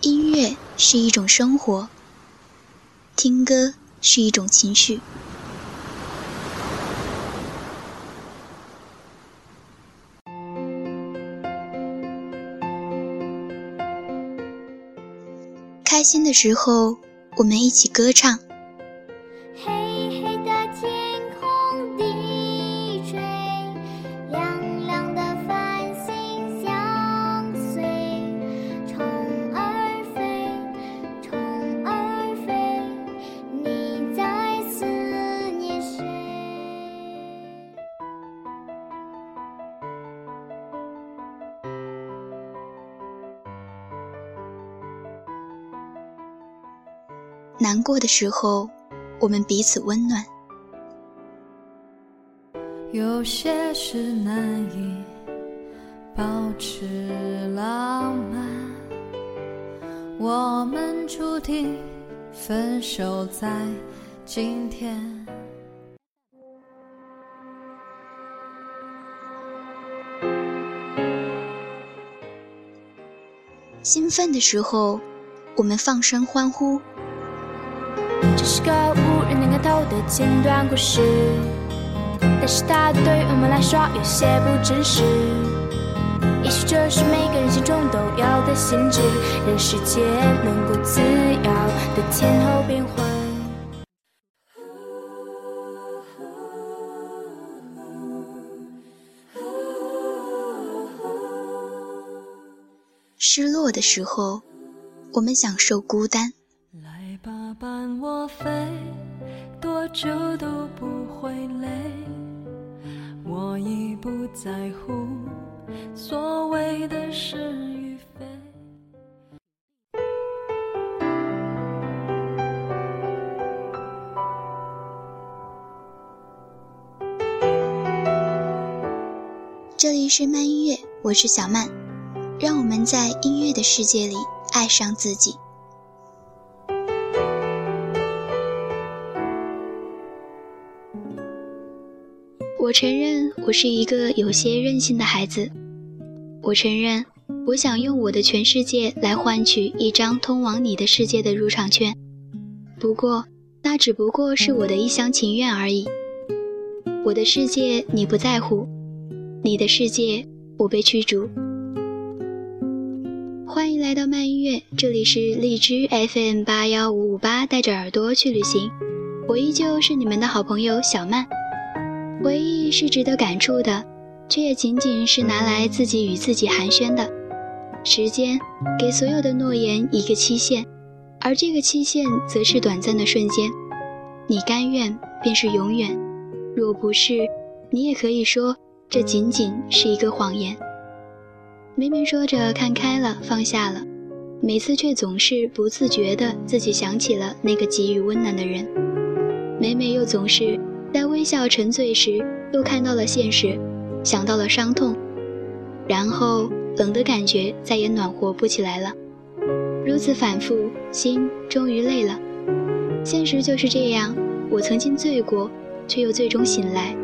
音乐是一种生活，听歌是一种情绪。开心的时候，我们一起歌唱。过的时候，我们彼此温暖。有些事难以保持浪漫，我们注定分手在今天。兴奋的时候，我们放声欢呼。这是个无人能看透的简短故事，但是它对于我们来说有些不真实。也许这是每个人心中都有的心智，让世界能够自由的前后变换。失落的时候，我们享受孤单。伴我飞，多久都不会累。我已不在乎所谓的是与非。这里是慢音乐，我是小曼，让我们在音乐的世界里爱上自己。我承认我是一个有些任性的孩子，我承认我想用我的全世界来换取一张通往你的世界的入场券，不过那只不过是我的一厢情愿而已。我的世界你不在乎，你的世界我被驱逐。欢迎来到慢音乐，这里是荔枝 FM 八幺五五八，带着耳朵去旅行，我依旧是你们的好朋友小曼。回忆是值得感触的，却也仅仅是拿来自己与自己寒暄的。时间给所有的诺言一个期限，而这个期限则是短暂的瞬间。你甘愿便是永远，若不是，你也可以说这仅仅是一个谎言。明明说着看开了放下了，每次却总是不自觉的自己想起了那个给予温暖的人，每每又总是。在微笑沉醉时，又看到了现实，想到了伤痛，然后冷的感觉再也暖和不起来了。如此反复，心终于累了。现实就是这样，我曾经醉过，却又最终醒来。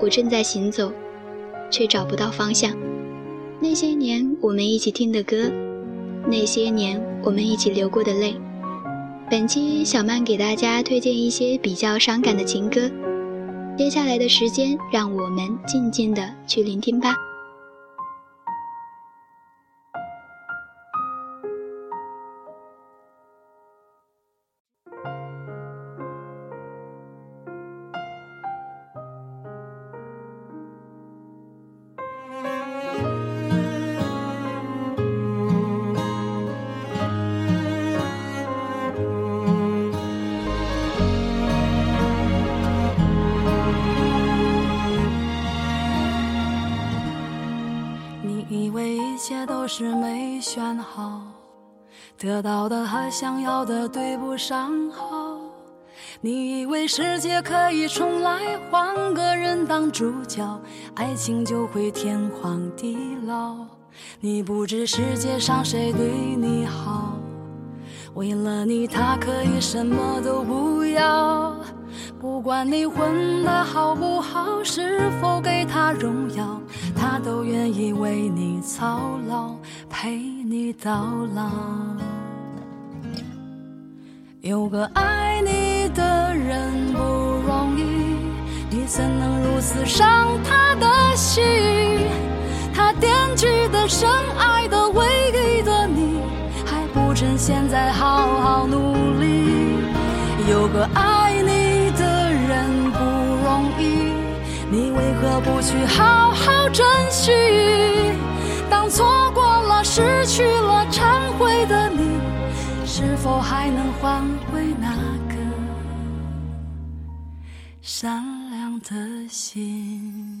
我正在行走，却找不到方向。那些年我们一起听的歌，那些年我们一起流过的泪。本期小曼给大家推荐一些比较伤感的情歌，接下来的时间，让我们静静的去聆听吧。是没选好，得到的和想要的对不上号。你以为世界可以重来，换个人当主角，爱情就会天荒地老。你不知世界上谁对你好，为了你他可以什么都不要。不管你混得好不好，是否给他荣耀，他都愿意为你操劳。陪你到老。有个爱你的人不容易，你怎能如此伤他的心？他惦记的、深爱的、唯一的你，趁现在好好努力。有个爱你的人不容易，你为何不去好好珍惜？当错过了、失去了、忏悔的你，是否还能换回那颗善良的心？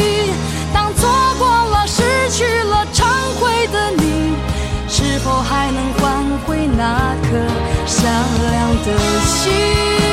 否还能换回那颗善良的心？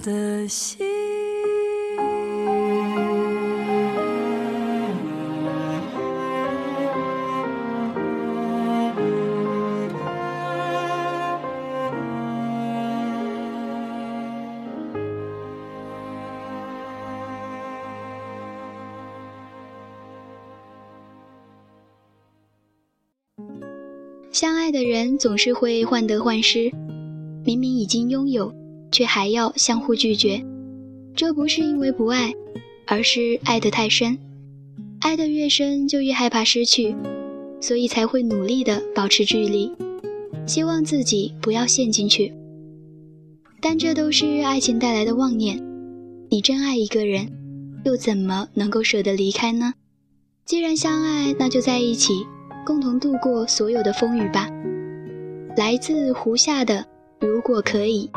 的心。相爱的人总是会患得患失，明明已经拥有。却还要相互拒绝，这不是因为不爱，而是爱得太深。爱得越深，就越害怕失去，所以才会努力的保持距离，希望自己不要陷进去。但这都是爱情带来的妄念。你真爱一个人，又怎么能够舍得离开呢？既然相爱，那就在一起，共同度过所有的风雨吧。来自胡夏的，如果可以。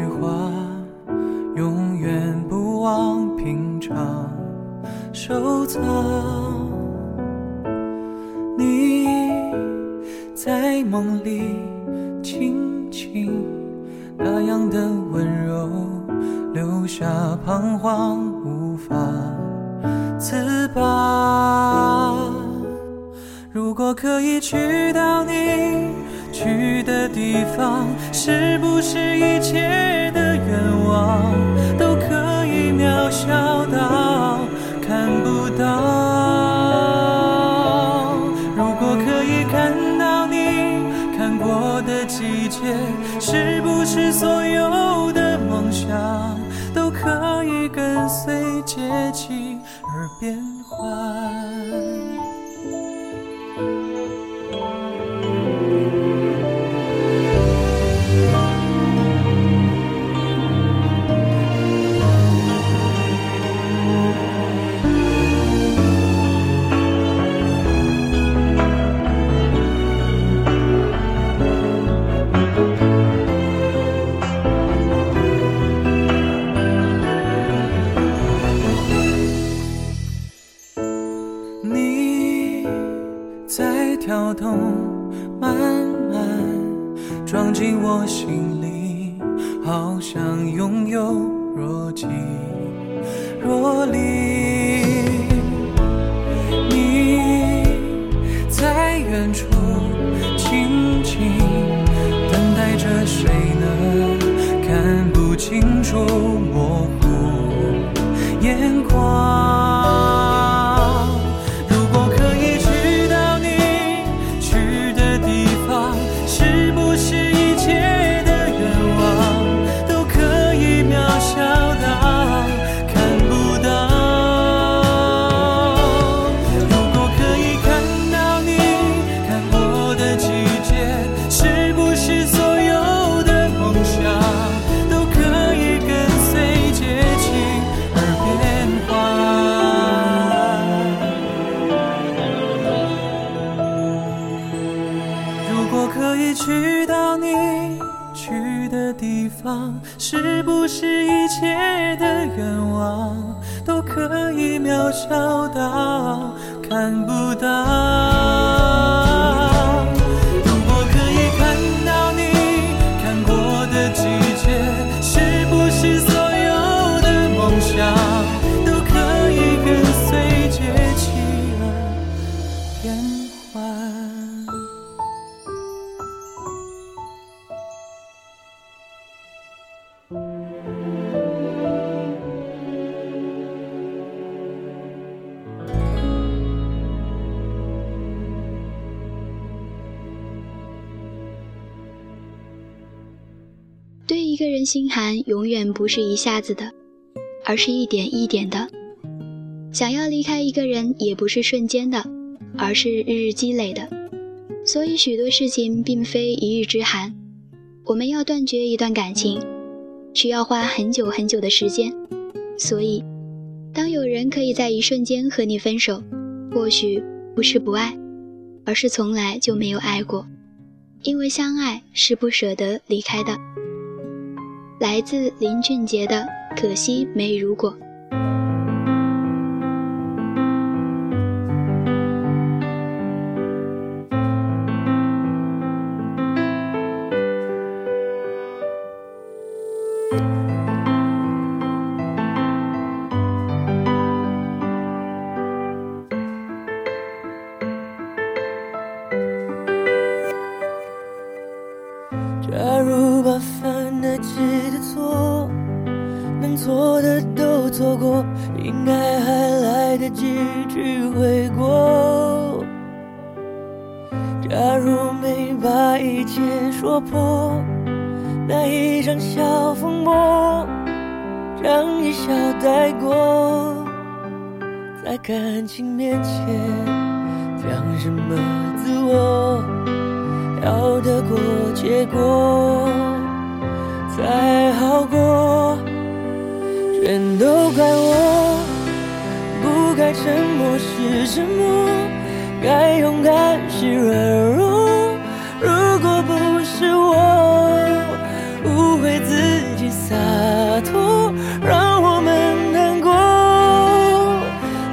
句话永远不忘，平常收藏。你在梦里轻轻那样的温柔，留下彷徨，无法自拔。如果可以娶到你。去的地方，是不是一切的愿望都可以渺小到看不到？如果可以看到你看过的季节，是不是所有的梦想都可以跟随节气而变换？在跳动，慢慢装进我心里，好像拥有若即若离。你在远处静静等待着谁呢？看不清楚，模糊眼眶。可以渺小到看不到？心寒，永远不是一下子的，而是一点一点的。想要离开一个人，也不是瞬间的，而是日日积累的。所以许多事情并非一日之寒。我们要断绝一段感情，需要花很久很久的时间。所以，当有人可以在一瞬间和你分手，或许不是不爱，而是从来就没有爱过。因为相爱是不舍得离开的。来自林俊杰的《可惜没如果》。该吃的错，能做的都做过，应该还来得及去悔过。假如没把一切说破，那一场小风波将一笑带过。在感情面前，讲什么自我，要得过且过。才好过。全都怪我，不该沉默是沉默，该勇敢是软弱。如果不是我误会自己洒脱，让我们难过。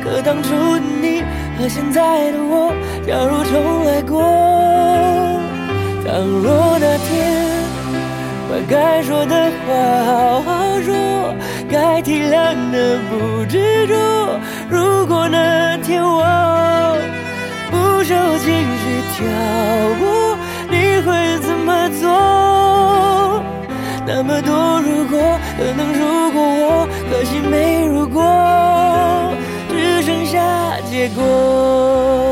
可当初的你和现在的我，假如重来过，倘若该说的话好好说该体谅的不执着。如果那天我不受情绪挑拨你会怎么做？那么多如果可能如果我可惜没如果只剩下结果。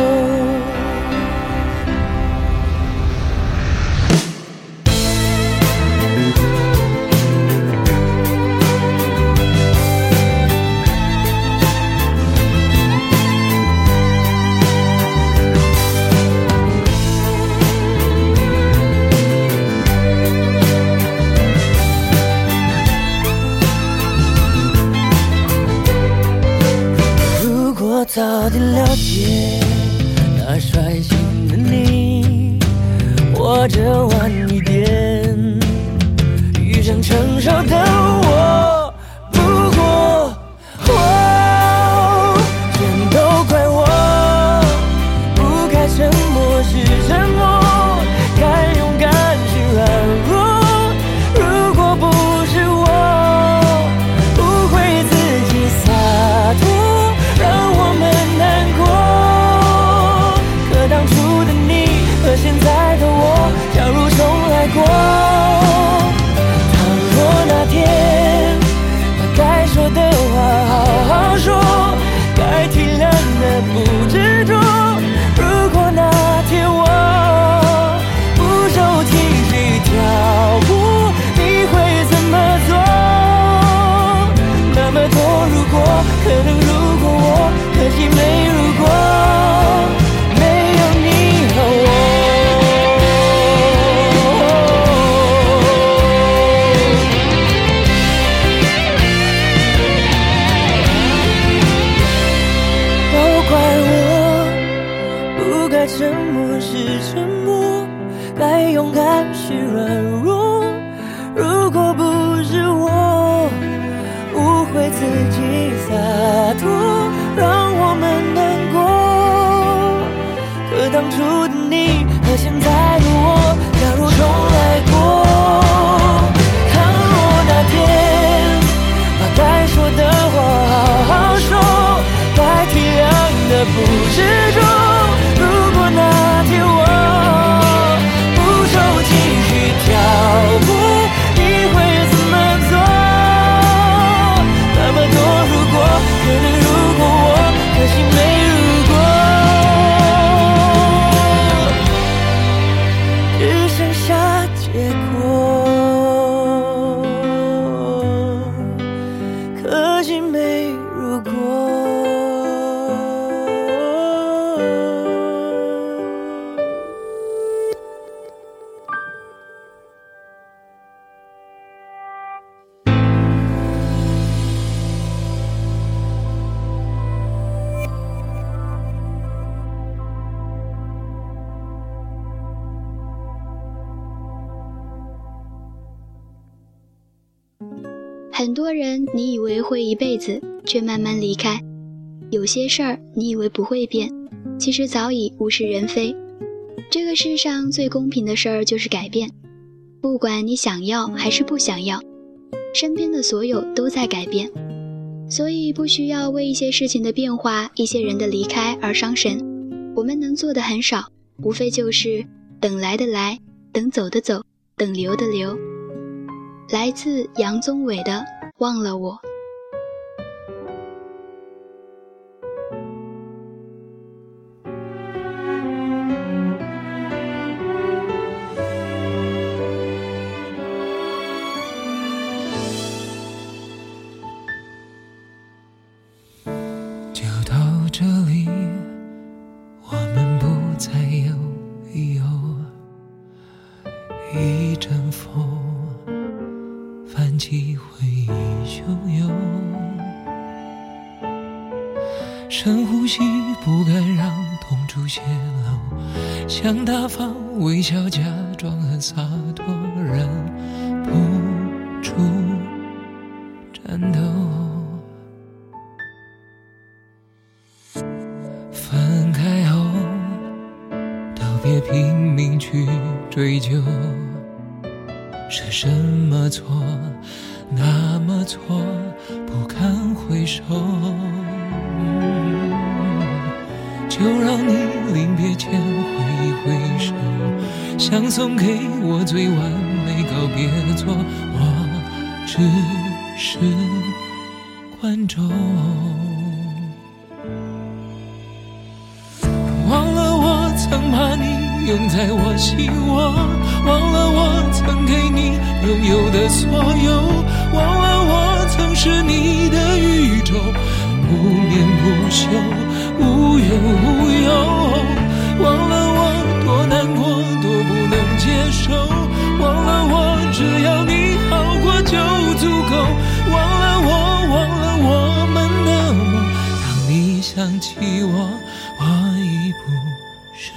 早点了解那率性的你，或者晚一点遇上成熟的可惜没如果。你以为会一辈子，却慢慢离开；有些事儿，你以为不会变，其实早已物是人非。这个世上最公平的事儿就是改变，不管你想要还是不想要，身边的所有都在改变，所以不需要为一些事情的变化、一些人的离开而伤神。我们能做的很少，无非就是等来的来，等走的走，等留的留。来自杨宗纬的《忘了我。就到这里我们不再有以后一阵风泛起回忆汹涌。深呼吸，不敢让痛处泄露，想大方微笑，假装很洒脱，然我最完美告别错想起我我已不是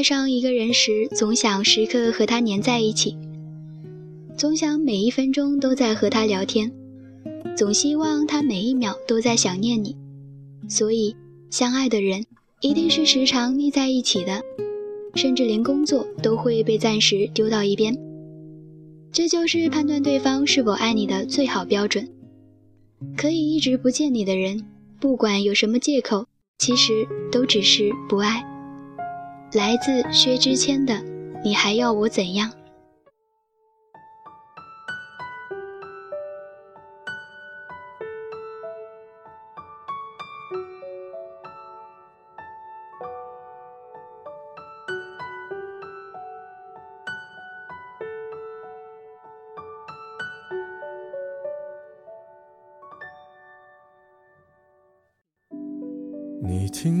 爱上一个人时总想时刻和他黏在一起。总想每一分钟都在和他聊天。总希望他每一秒都在想念你。所以相爱的人一定是时常腻在一起的。甚至连工作都会被暂时丢到一边。这就是判断对方是否爱你的最好标准。可以一直不见你的人不管有什么借口其实都只是不爱。来自薛之谦的你还要我怎样？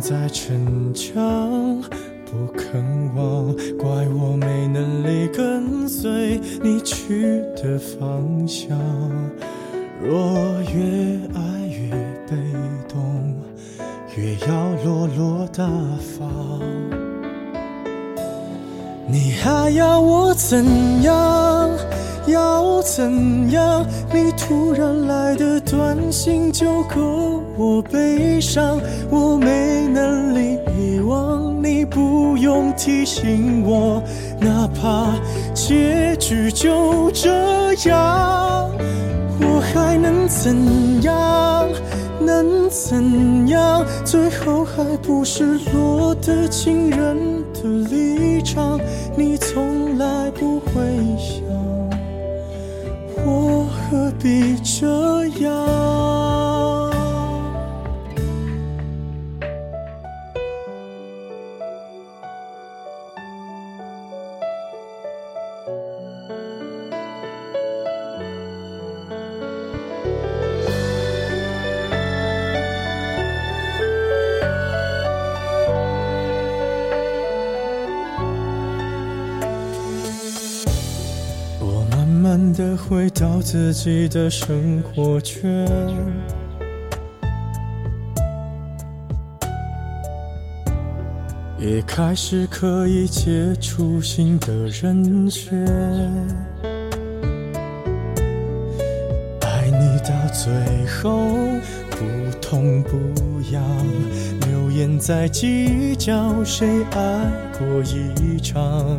在逞强。不肯忘，怪我没能力跟随你去的方向。若越爱越被动，越要落落大方。你还要我怎样？要怎样？你突然来的短信就够我悲伤，我没能力遗忘，你不用提醒我，哪怕结局就这样，我还能怎样？能怎样？最后还不是落得情人的立场，你从来不会想。我何必这样？自己的生活圈，也开始可以接触新的人选。爱你到最后不痛不痒，流言在计较谁爱过一场。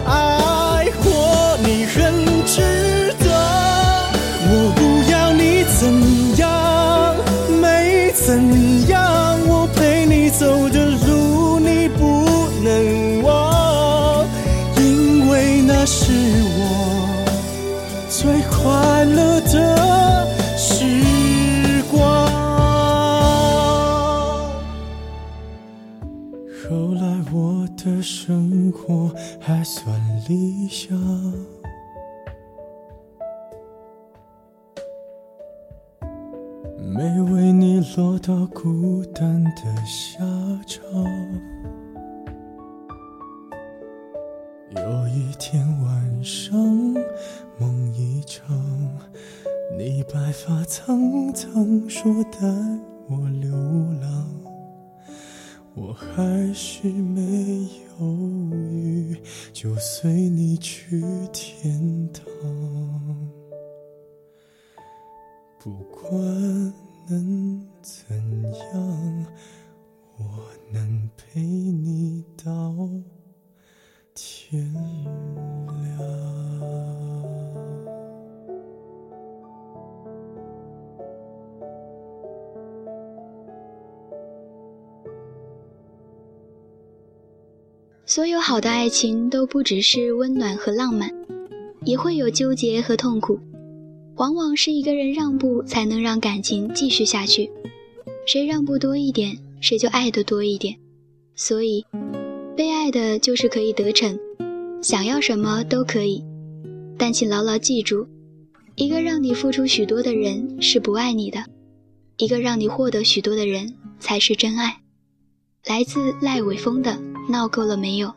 孤单的下场。有一天晚上，梦一场，你白发苍苍，说带我流浪，我还是没犹豫，就随你去天堂。不管。能怎样？我能陪你到天亮。所有好的爱情都不只是温暖和浪漫，也会有纠结和痛苦。往往是一个人让步，才能让感情继续下去。谁让步多一点，谁就爱得多一点。所以，被爱的就是可以得逞，想要什么都可以。但请牢牢记住，一个让你付出许多的人是不爱你的，一个让你获得许多的人才是真爱。来自赖伟峰的《闹够了没有》。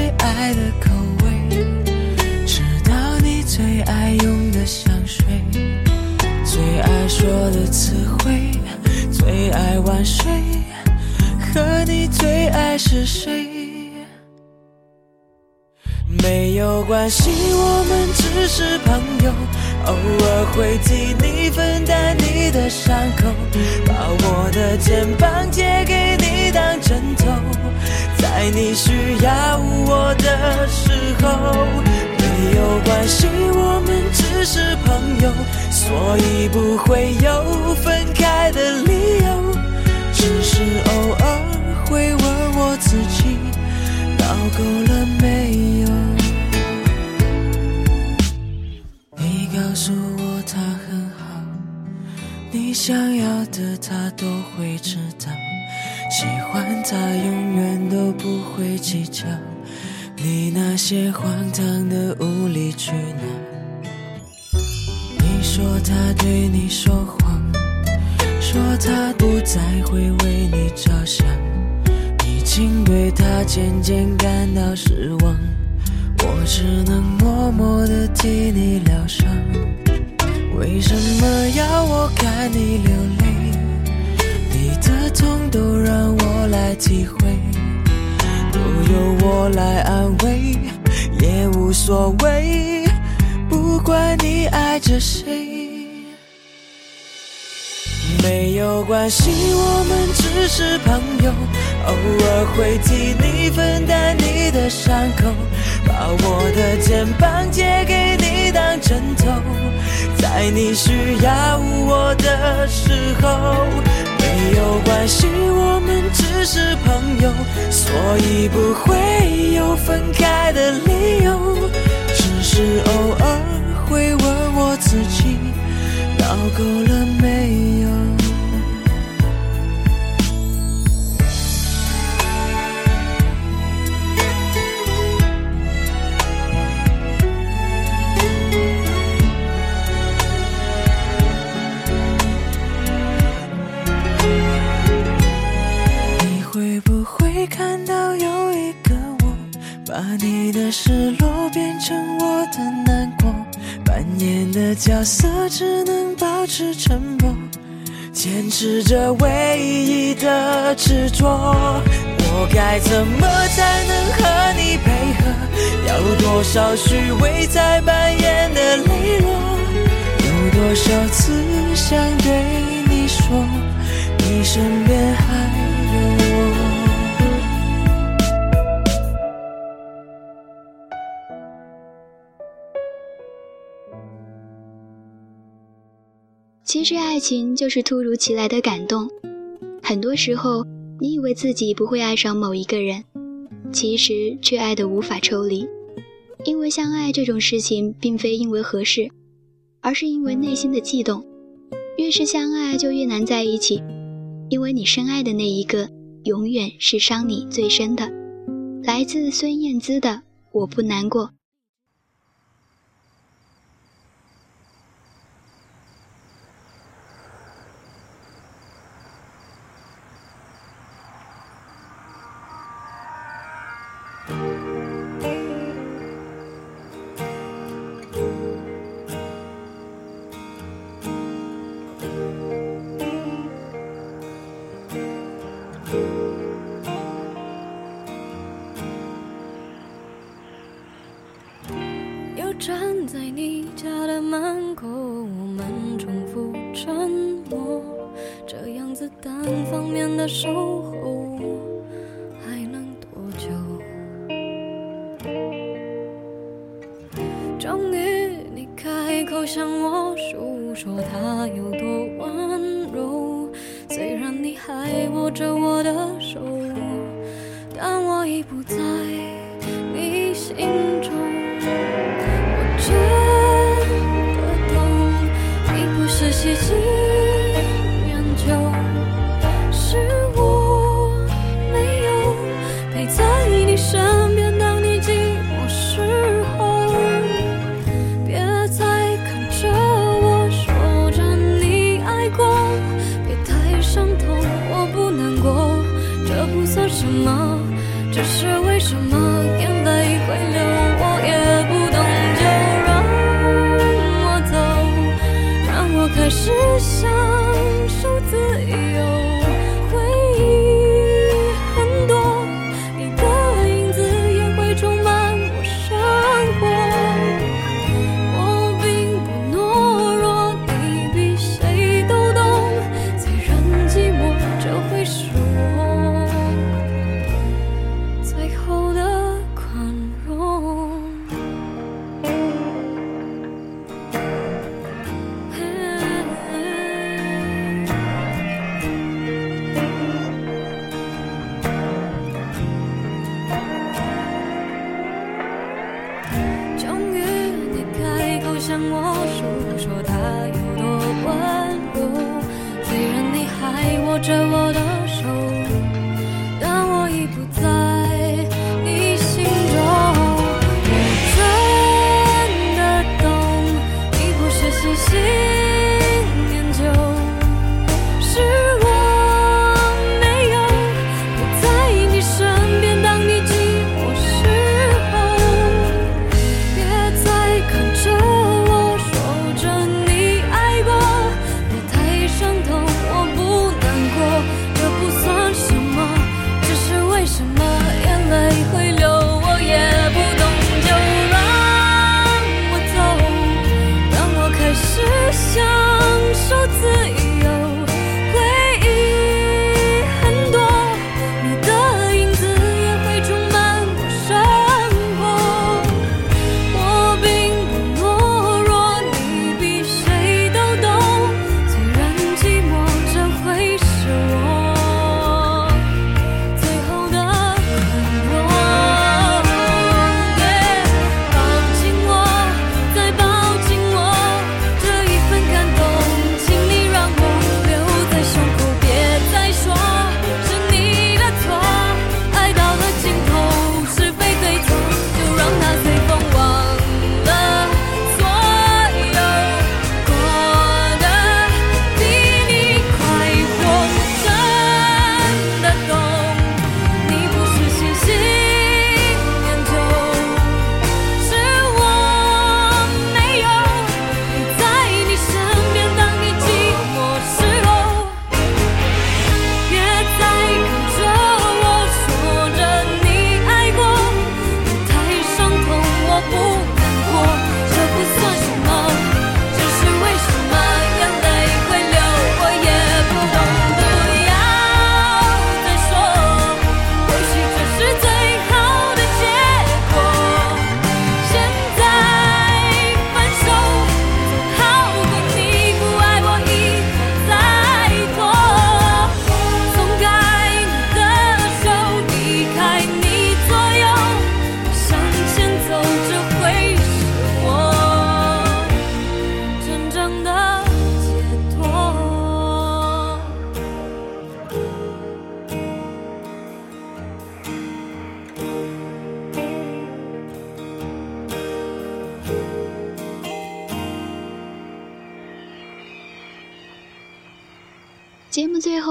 最爱的口味，知道你最爱用的香水，最爱说的词汇，最爱晚睡，和你最爱是谁？没有关系，我们只是朋友，偶尔会替你分担你的伤口，把我的肩膀借给你当枕头，在你需要我的时候。没有关系，我们只是朋友，所以不会有分开的理由，只是偶尔会问我自己，闹够了你想要的他都会知道，喜欢他永远都不会计较，你那些荒唐的无理取闹。你说他对你说谎，说他不再会为你着想，已经对他渐渐感到失望。我只能默默地替你疗伤。为什么要我看你流泪？你的痛都让我来体会，都由我来安慰，也无所谓。不管你爱着谁。没有关系，我们只是朋友，偶尔会替你分担你的伤口，把我的肩膀借给你当枕头，在你需要我的时候。没有关系，我们只是朋友，所以不会有分开的理由，只是偶尔会问我自己，闹够了没有？不会看到有一个我，把你的失落变成我的难过？扮演的角色只能保持沉默，坚持着唯一的执着。我该怎么才能和你配合？要多少虚伪才扮演的磊落？有多少次想对你说，你身边还其实爱情就是突如其来的感动。很多时候，你以为自己不会爱上某一个人，其实却爱得无法抽离。因为相爱这种事情，并非因为合适，而是因为内心的悸动。越是相爱，就越难在一起，因为你深爱的那一个，永远是伤你最深的。来自孙燕姿的《我不难过》。你家的门口，我们重复沉默，这样子单方面的守候，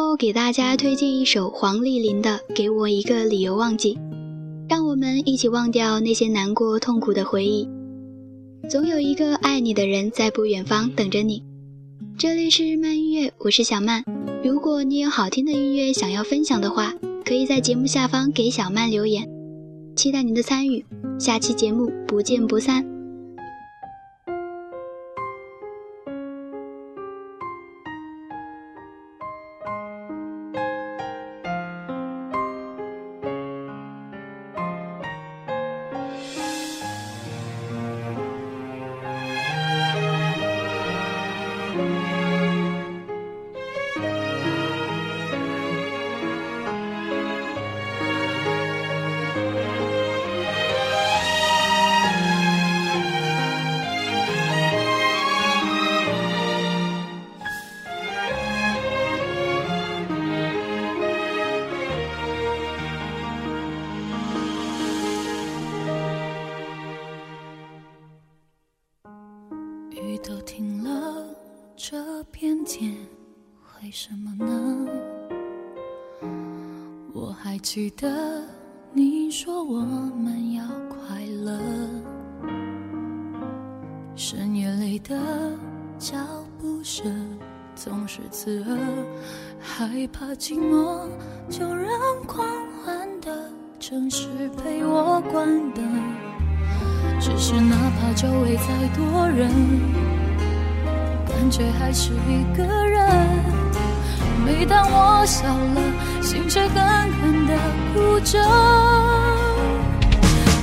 我给大家推荐一首黄丽玲的给我一个理由忘记让我们一起忘掉那些难过痛苦的回忆。总有一个爱你的人在不远方等着你。这里是慢音乐我是小曼。如果你有好听的音乐想要分享的话可以在节目下方给小曼留言。期待您的参与下期节目不见不散。间，为什么呢？我还记得你说我们要快乐，深夜里的脚步声总是刺耳，害怕寂寞，就让狂欢的城市陪我关灯。只是哪怕周围再多人。感觉还是一个人。每当我笑了，心却狠狠地哭着。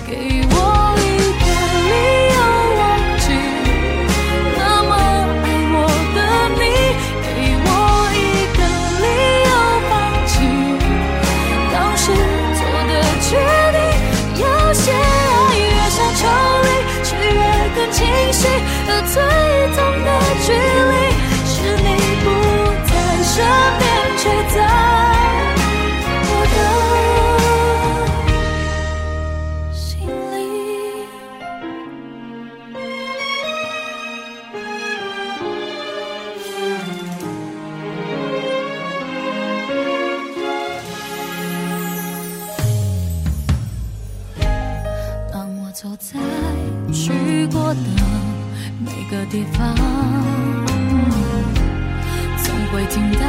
给我一个理由我的每个地方，总会听到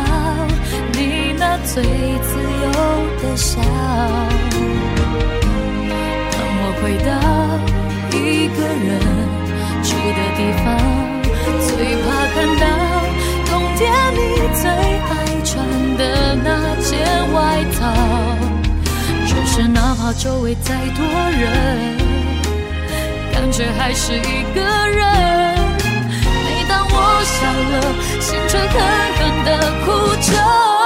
你那最自由的笑。当我回到一个人住的地方，最怕看到冬天你最爱穿的那件外套。只是哪怕周围再多人，却还是一个人。每当我笑了，心却狠狠地哭着。